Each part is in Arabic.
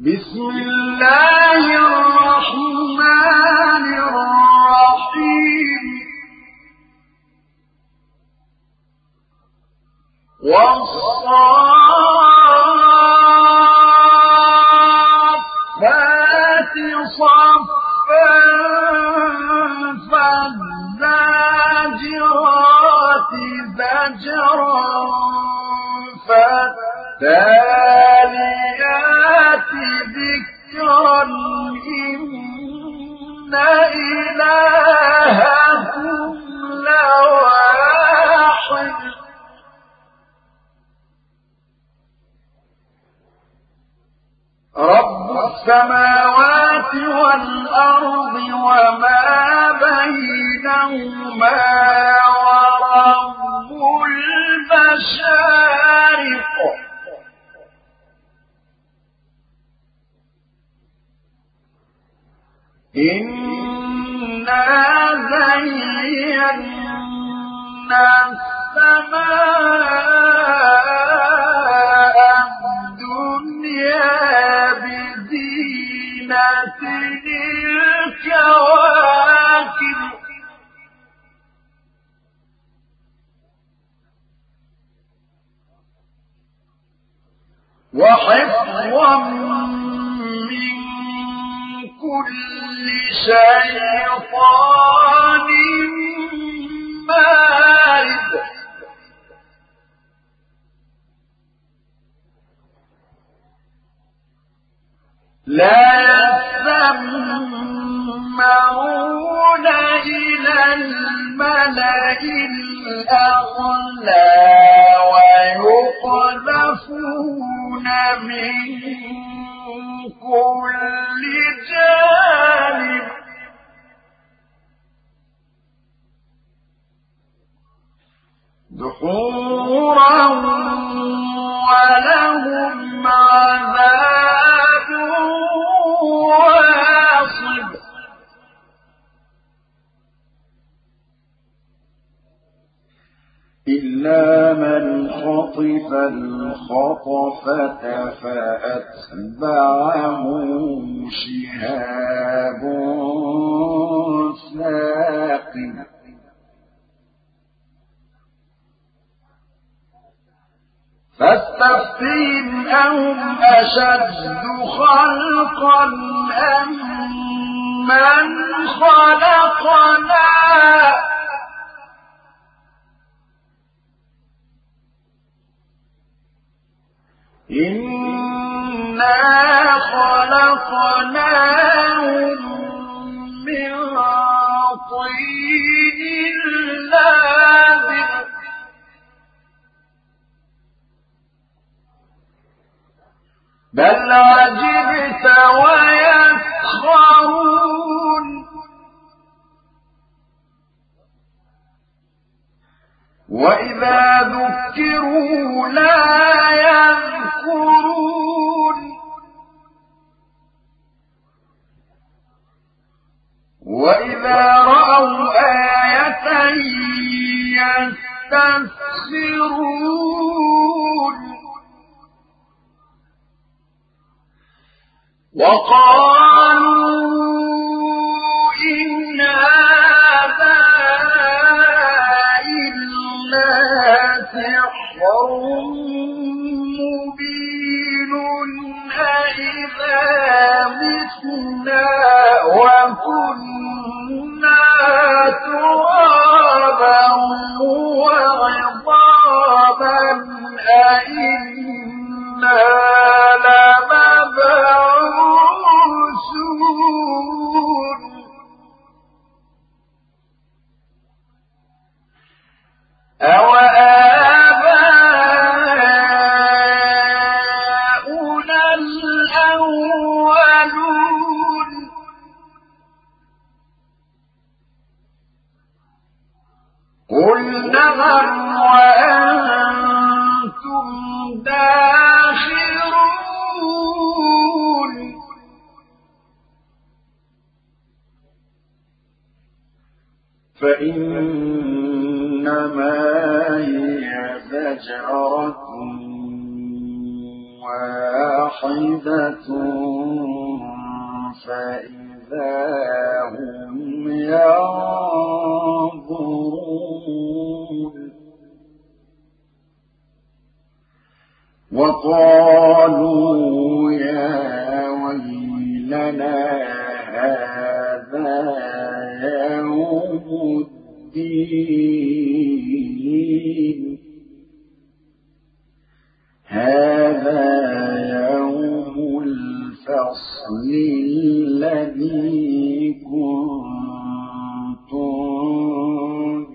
بسم الله الرحمن الرحيم. والصافات صفا فالزاجرات زجرا فالتاليات السماوات والأرض وما بينهما ورب المشارق إنا زينا السماء الدنيا بزينة الكواكب. وحفظا كل شيطان مارد. لا يسمعون إلى الملأ الأعلى ويقذفون من كل جانب دحورا ولهم عذاب إلا من خطف الخطفة فأتبعه شهاب ثاقب فاستفتهم أهم أشد خلقا أم من خلقنا إنا خلقناهم من طين لازم بل عجبت ويسخرون وإذا ذكروا لا يذكرون وإذا رأوا آية يستسخرون وقالوا وكنا ترابا وعظاما أئنا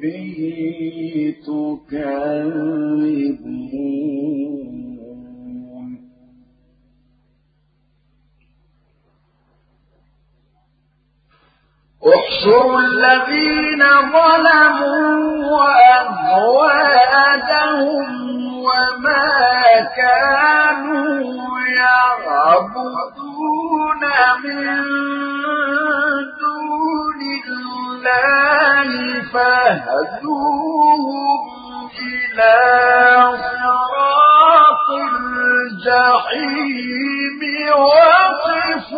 به تكذبون احشروا الذين ظلموا وأزواجهم وما كانوا يعبدون من الله فاهدوهم إلى صراط الجحيم وقفوهم.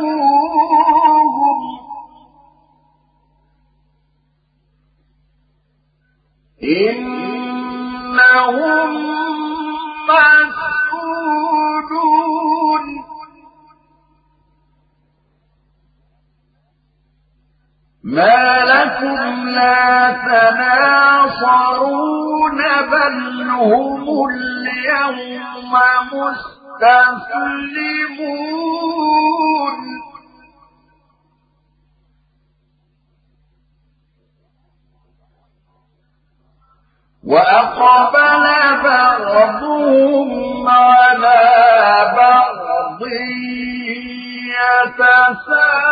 إنهم مسؤولون ما لكم لا تناصرون بل هم اليوم مستسلمون وأقبل بعضهم على بعض يتساءلون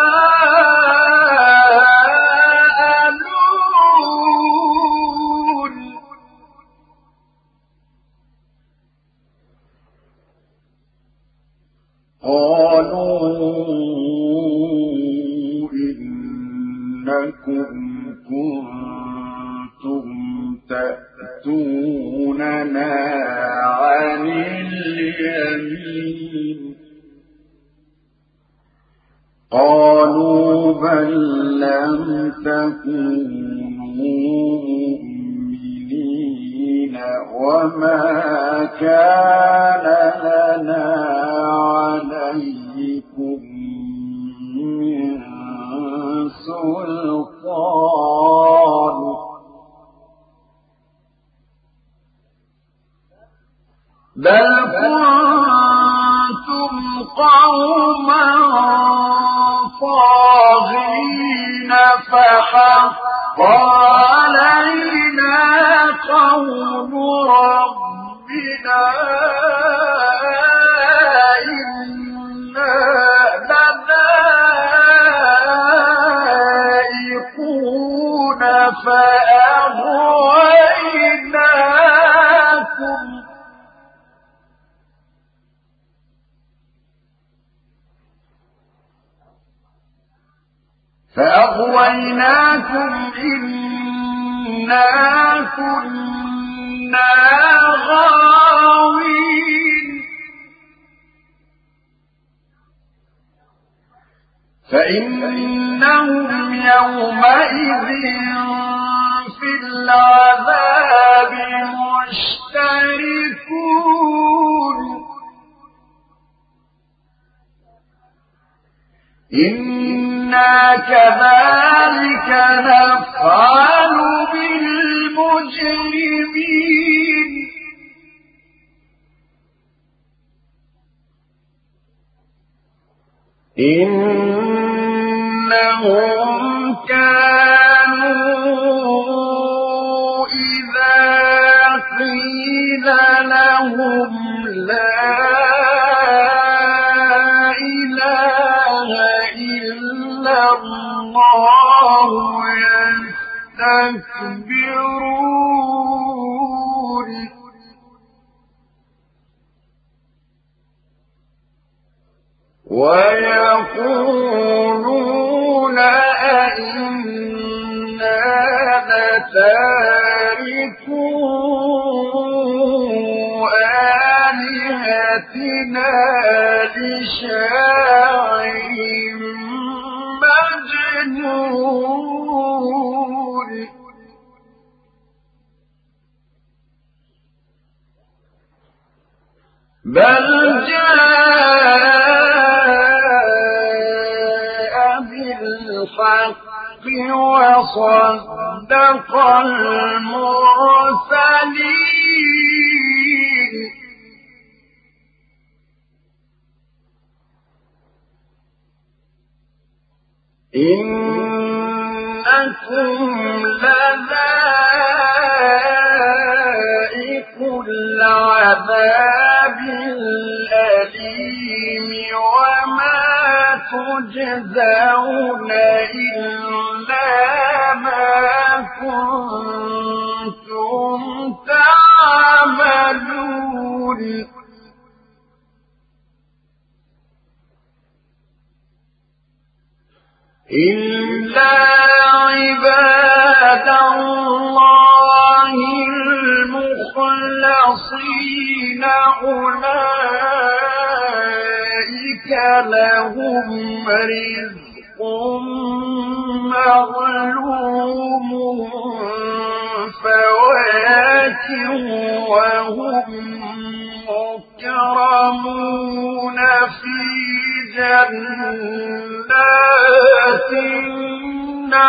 فأغويناكم إنا كنا غاوين. فإنهم يومئذ في العذاب مشتركون. إنا كذلك نفعل بالمجرمين إنهم كانوا إذا قيل لهم لا الله يستكبرون. ويقولون أئنا لتاركو بل جاء بالحق وصدق المرسلين إنكم لذائق العذاب الأليم وما تجزون إلا ما كنتم تعملون. إلا عباد الله المخلصين أولئك لهم رزق معلوم فواكه وهم مكرمون في جنات النعيم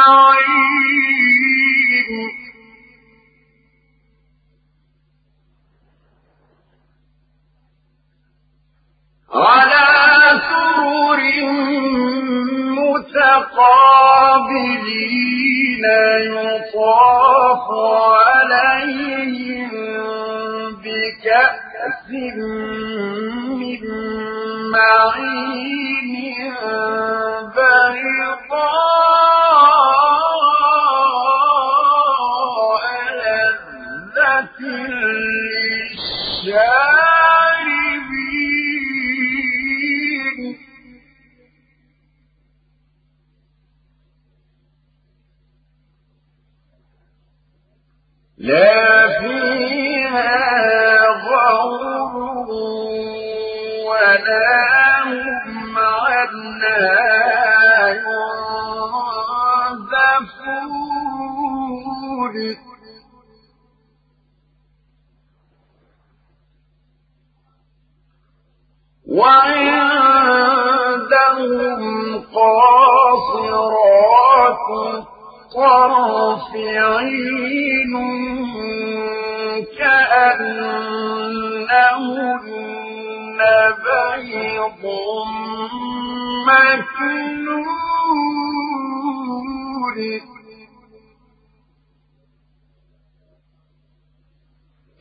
على سرر متقابلين يطاف عليهم بكأس من معين بيضاء لا فيها غور ولا هم عنها ينزفون وعندهم الطرف عين كأنهن بيض مكنون.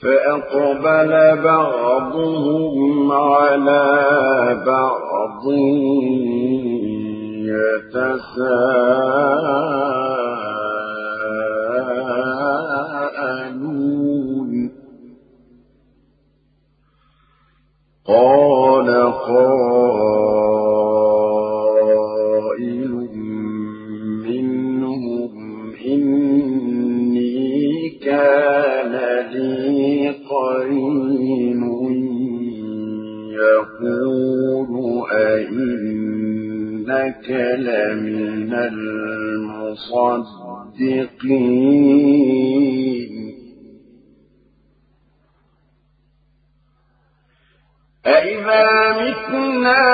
فأقبل بعضهم على بعض يتساءلون. قال قائل منهم إني كان لي قرين يقول أئنك لمن المصدقين. أَإِذَا مِتْنَا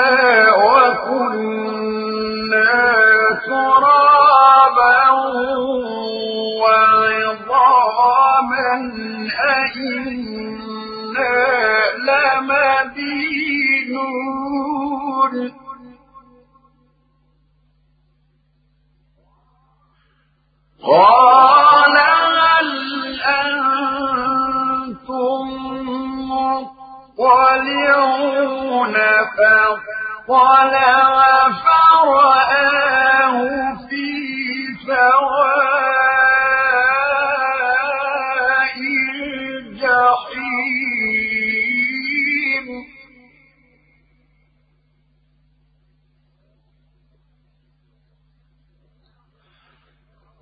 وَكُنَّا تُرَابًا وَعِظَامًا أَإِنَّا لَمَدِينُونَ قَالَ مطلعون فاطلع فرآه في سواء الجحيم.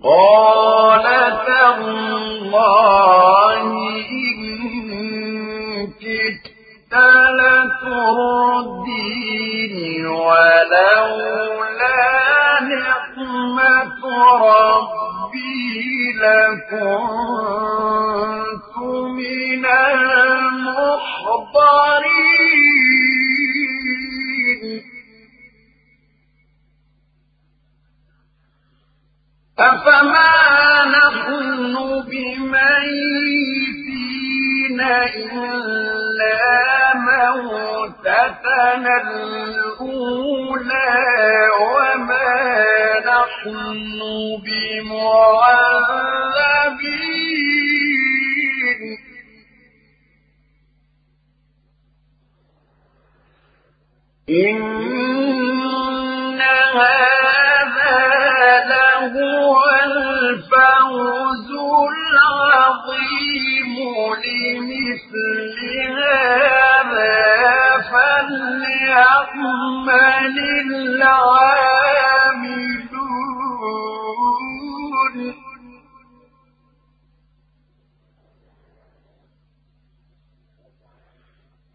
قال تالله لتردين ولولا نعمة ربي لكنت من المحضرين. أفما نحن بميتين إلا موتتنا الأولى وما نحن بمعذبين. إن لمثل هذا فليعمل العاملون.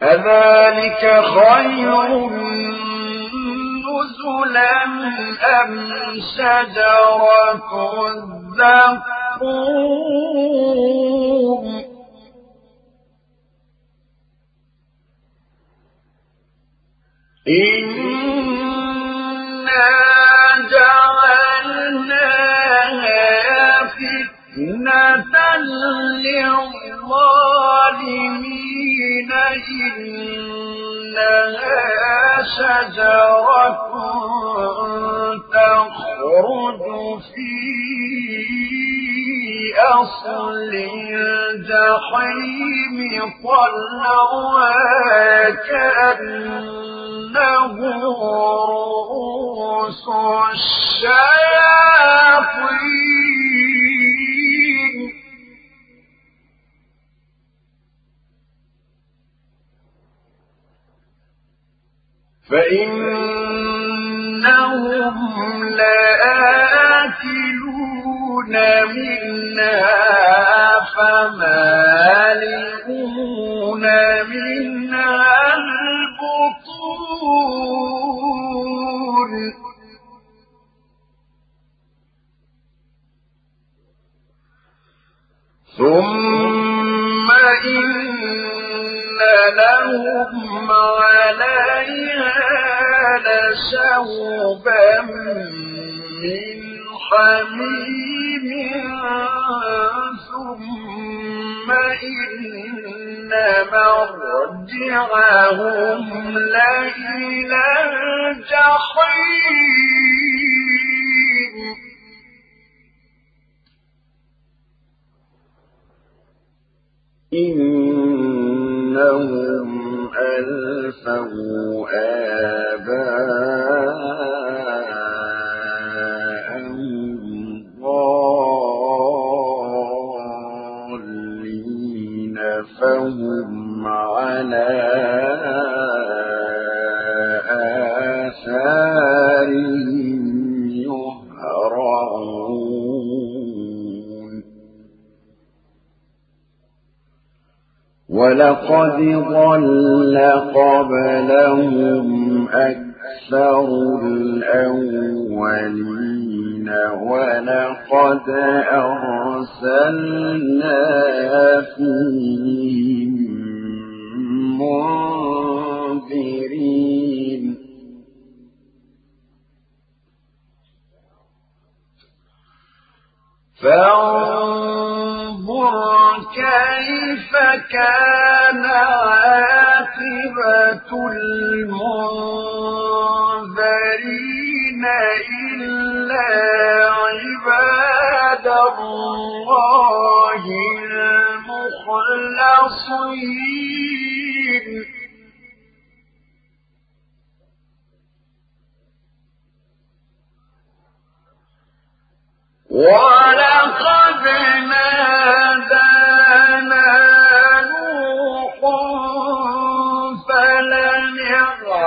أذلك خير نزلا أم شجرة الزقوم؟ إنا جعلناها فتنة للظالمين إنها شجرة تخرج في أصل الجحيم طلعها كأنه رؤوس الشياطين. فإنهم لآكلون منها فمالئون منها ثم إن لهم عليها لشوبا من حميم ثم إن مرجعهم لإلى الجحيم. إنهم ألفوا آباءهم ولقد ضل قبلهم أكثر الأولين ولقد أرسلنا فيهم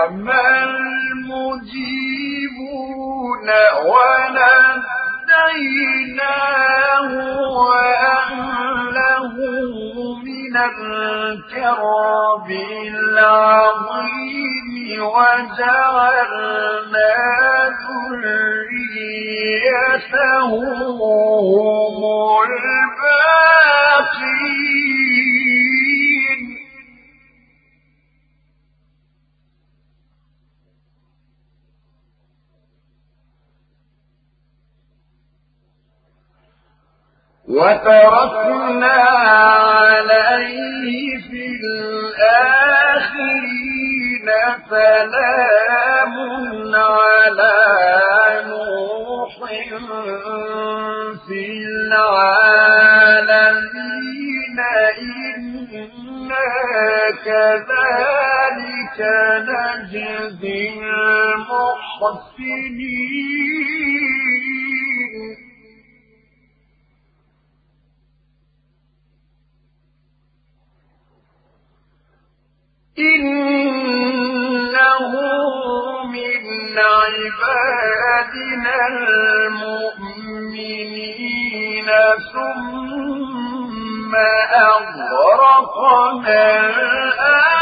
فلنعم المجيبون ونجيناه وأهله من الكرب العظيم وجعلنا ذريته هم الباقين وتركنا عليه في الآخرين سلام على نوح في العالمين. إنا كذلك نجزي المحسنين. إنه من عبادنا المؤمنين ثم أغرقنا الآخرين.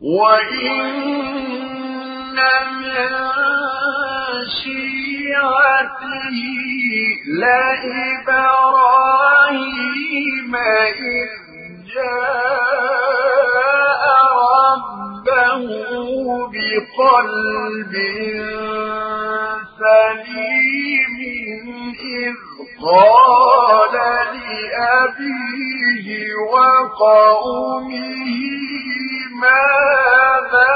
وإن من شيعته لإبراهيم إذ جاء ربه بقلب سليم إذ قال لأبيه وقومه ماذا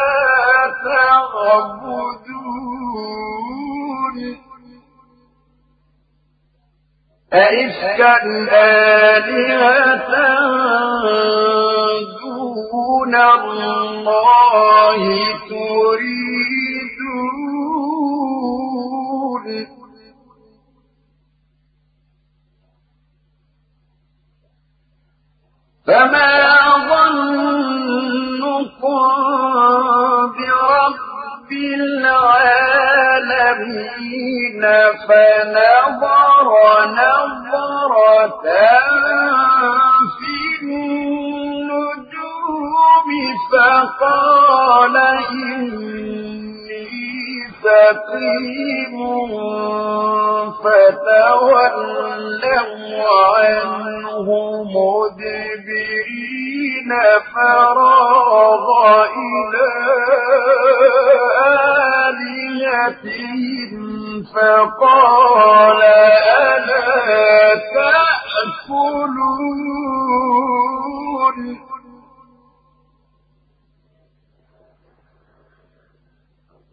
تعبدون؟ أئفكا آلهة دون الله تريدون؟ فما ظنكم برب العالمين فنظر نظرة في النجوم فقال إني سقيم فتولوا عنه مدبرين. فراغ إلى آلهتهم فقال ألا تأكلون؟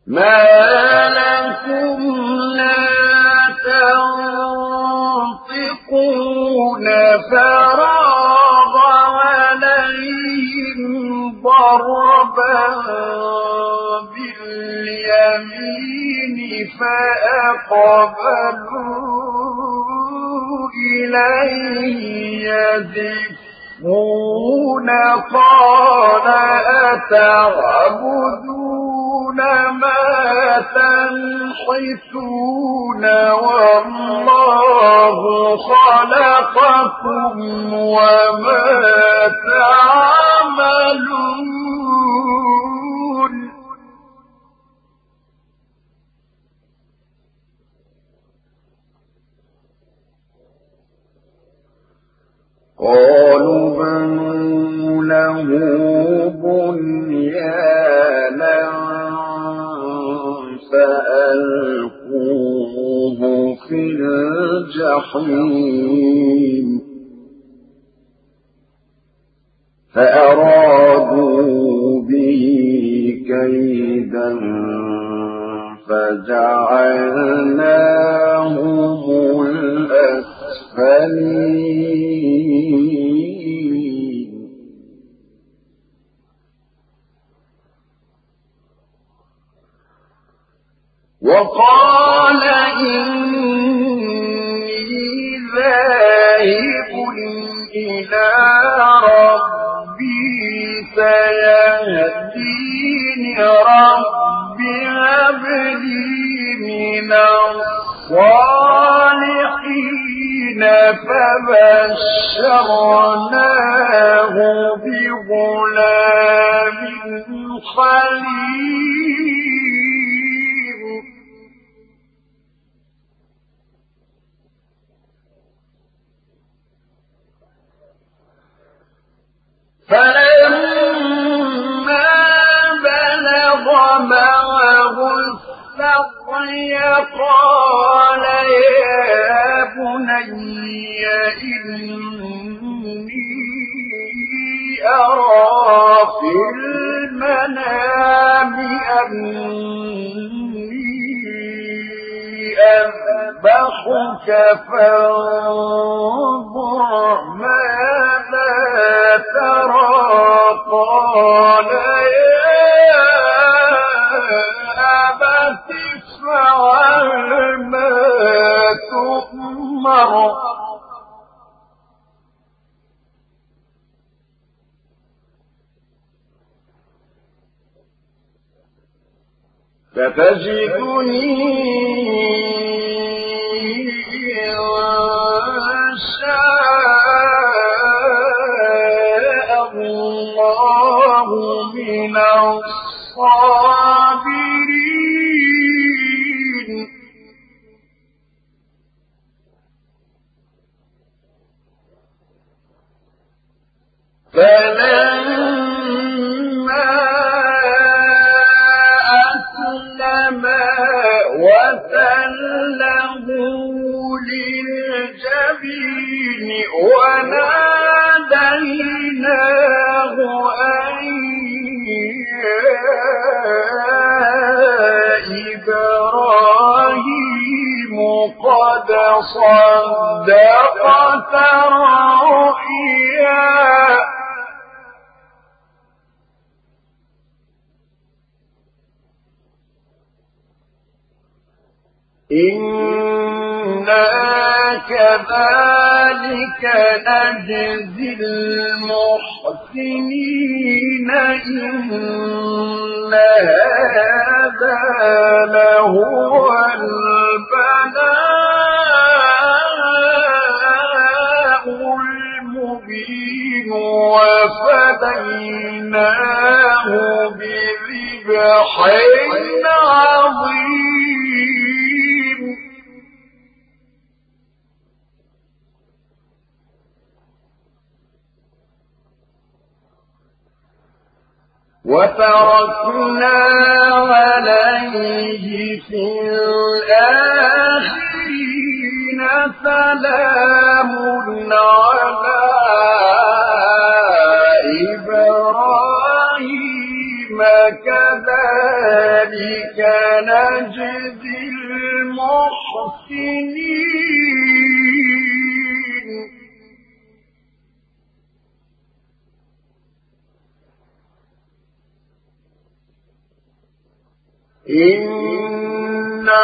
ما لكم لا تنطقون فراغ باليمين فأقبلوا إليه يزفون قال أتعبدون ما تنحتون والله خلقكم وما السقي قال يا بني إني أرى في المنام أني أذبحك فانظر ستجدني إن شاء الله من الصابرين فلما وتله للجبين وناديناه أن يا إبراهيم قد صدقت الرؤيا كذلك نجزي المحسنين إن هذا لهو البلاء المبين وفديناه بذبح عظيم. وتركنا عليه في الآخرين سلام على إبراهيم كذلك نجزي المحسنين إنه من عبادنا المؤمنين وبشرناه بإسحاق نبيا من الصالحين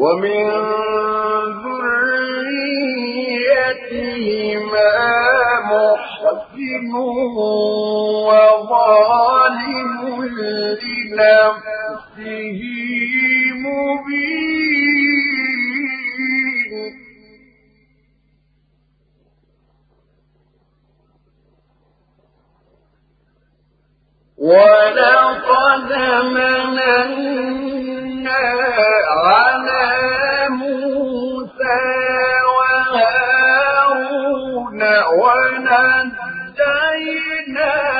ومن ذريتهما محسن وظالم لنفسه مبين. ولقد مننا على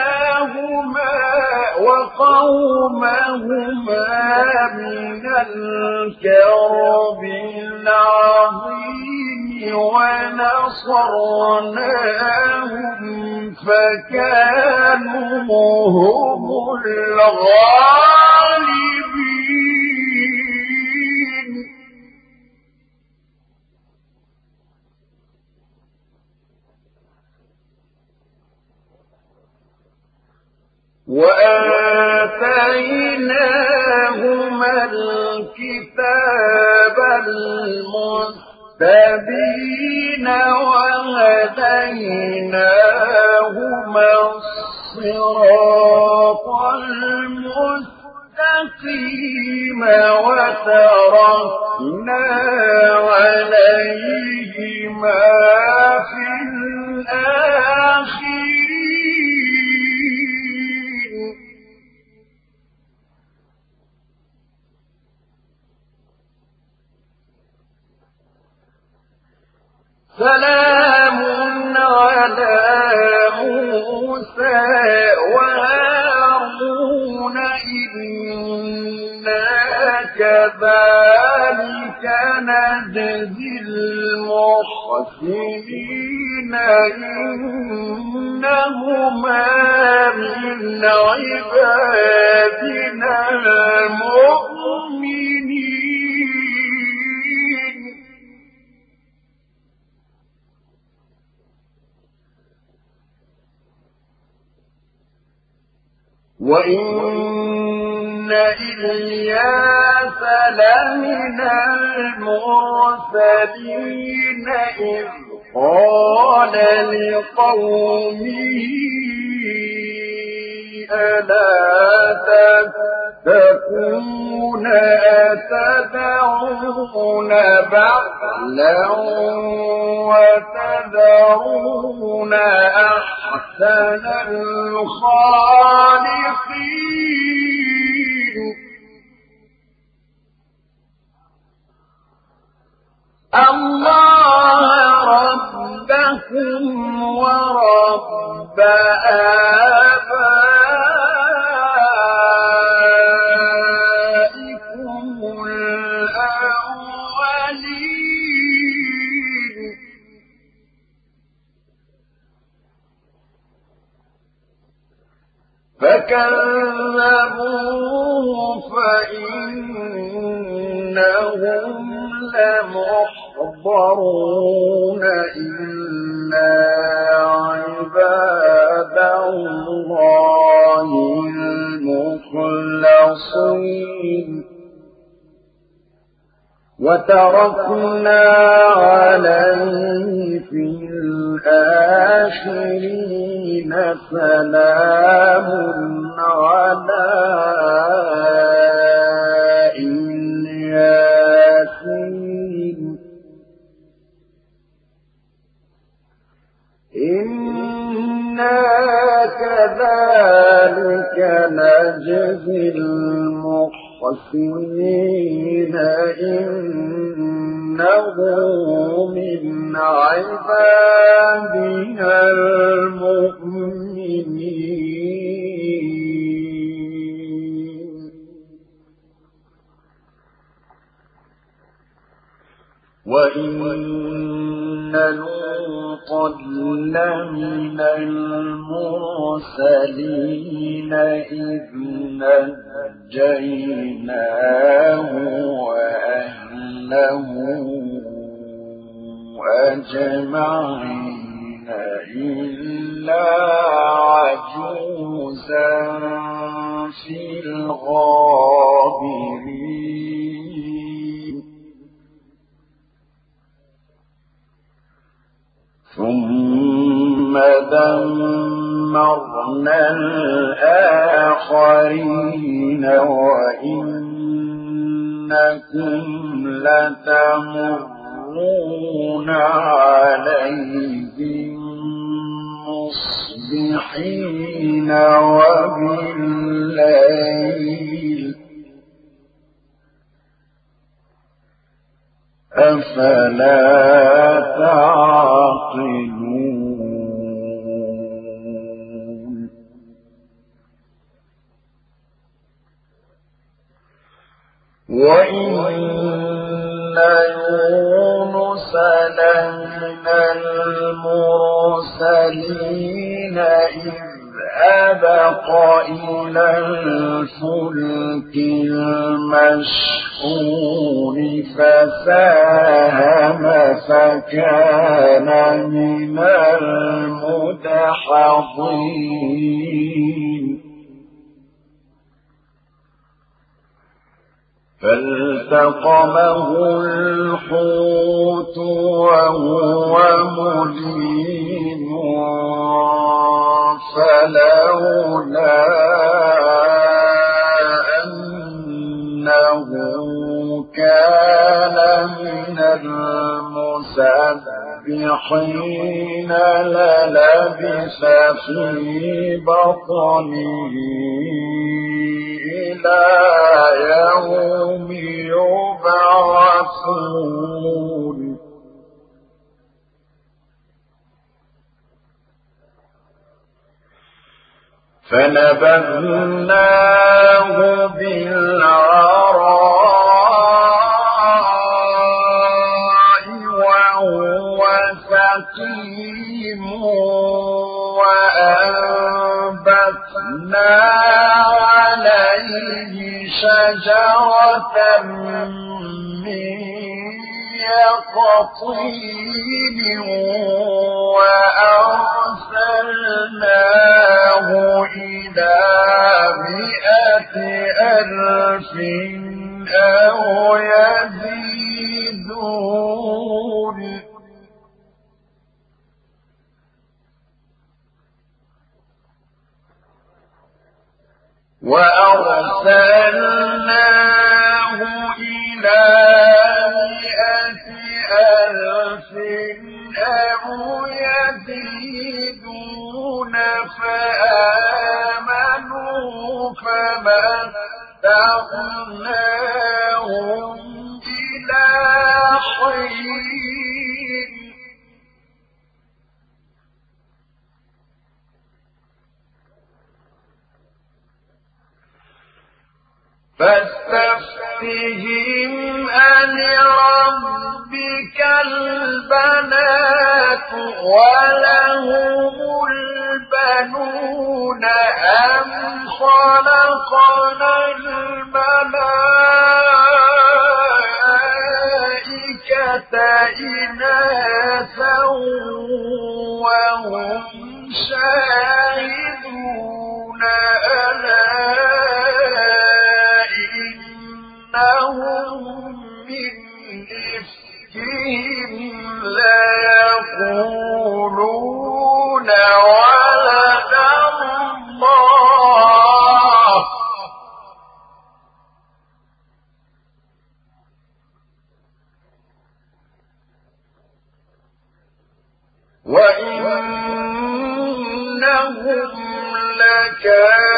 ونجيناهما وقومهما من الكرب العظيم ونصرناهم فكانوا هم الغالبين وآتيناهما الكتاب المستقيم السبيل وهديناهما الصراط المستقيم وتركنا عليهما في الآخرين. سلام على موسى وهارون إنا كذلك نجزي المحسنين إنهما من عبادنا المؤمنين. وإن إلياس لمن المرسلين إذ قال لقومه ألا تتقون أتدعون بعلا وتذرون أحسن الخالقين. الله ربكم ورب آبائكم لمحضرون إلا عباد الله المخلصين. وتركنا عليه في الآخرين سلام على كذلك نجزي المحسنين. إنه من عبادنا المؤمنين. وإن لوطا لمن المرسلين إذ نجيناه وأهله أجمعين إلا عجوزا في الغابرين ثم دمرنا الآخرين وإنكم لتمرون عليهم مصبحين وبالليل أفلا تعقلون. وإن يونس من المرسلين إذ أبق إلى الفلك المشحون فساهم فكان من المدحضين. فالتقمه الحوت وهو مليم فلولا كان من المسبحين للبث في بطنه إلى يوم يبعثون. فنبذناه بالعراء سقيم وأنبتنا عليه شجرة من يقطين وأرسلناه إلى مئة ألف أو يزيدون وأرسلناه إلى مئة ألف أو يزيدون فآمنوا فمتعناهم إلى حين فاستفتهم ألربك البنات ولهم البنون أم خلقنا الملائكة إناثا وهم شاهدون ألا من ولد الله. وإنهم لكاذبون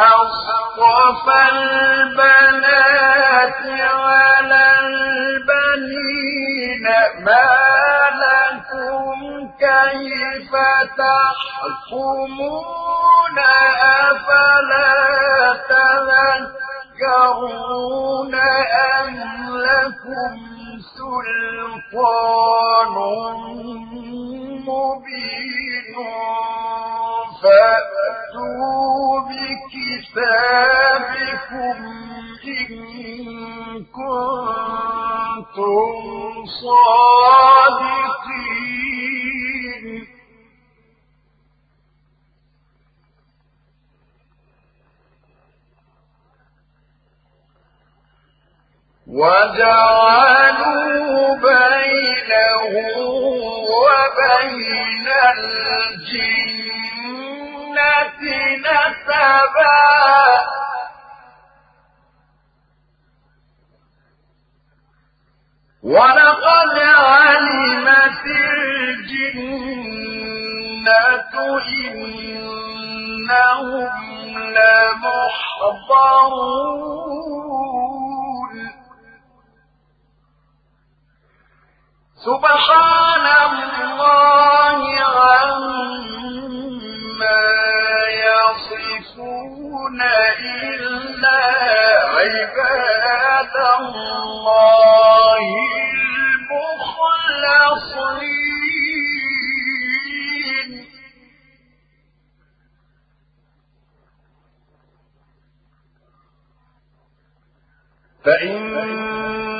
أصطفى البنات على البنين ما لكم كيف تحكمون أفلا تذكرون أم لكم سلطان مبين فأتوا بكتابكم إن كنتم صادقين. وجعلوا بينه وبين نسبا ولقد علمت الجنة إنهم لمحضرون. سبحان الله عما يصفون إلا عباد الله المخلصين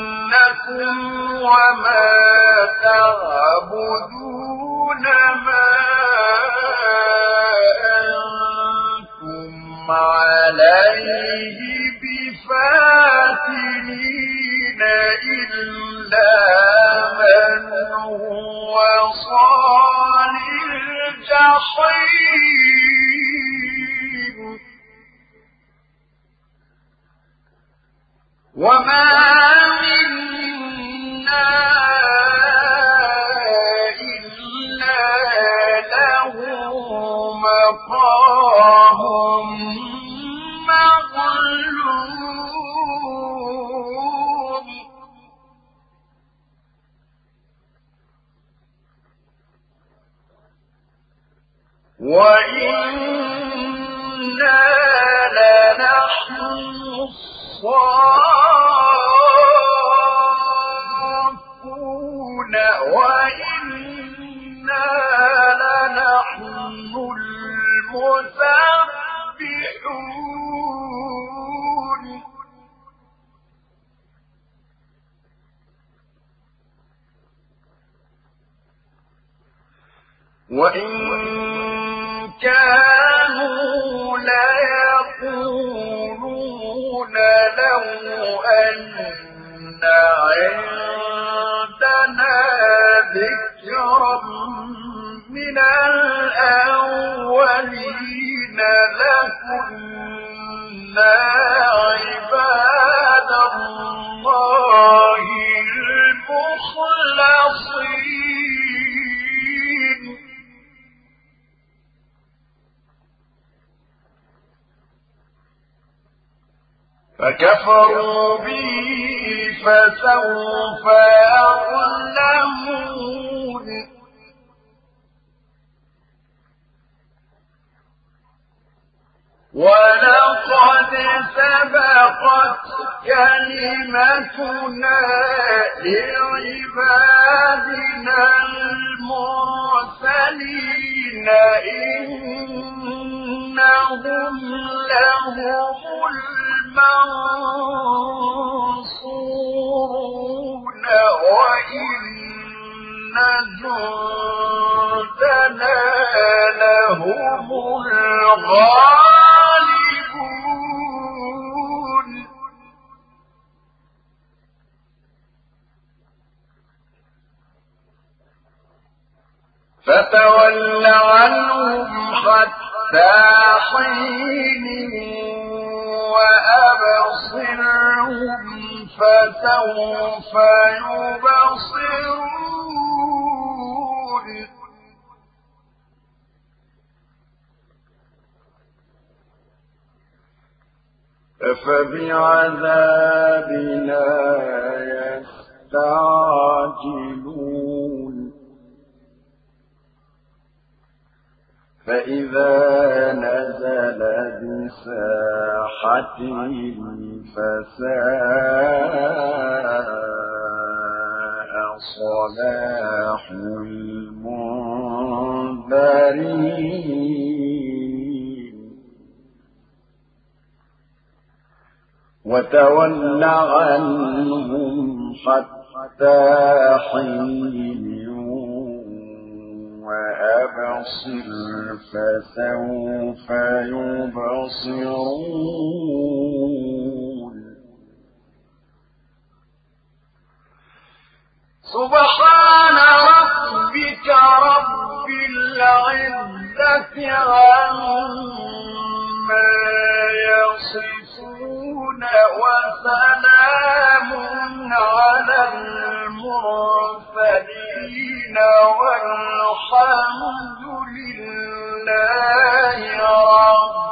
فإنكم وما تعبدون ما عليه بفاتنين إلا من هو صال الجحيم. وما وإن كانوا ليقولون لو أن عندنا ذكرا من الأولين لكنا عباد الله. فكفروا به فسوف يعلمون. ولقد سبقت كلمتنا لعبادنا المرسلين. إنهم لهم المنصورون وإن جندنا لهم الغالبون. فتول عنهم حتى حين وأبصرهم فسوف يبصرون. أفبعذابنا يستعجلون. فإذا نزل بساحتهم فساء صلاح المنذرين وتول عنهم حتى حين أبصر فسوف يبصرون. سبحان ربك رب العزة عما يصفون. وسلام على المرسلين والحمد لله رب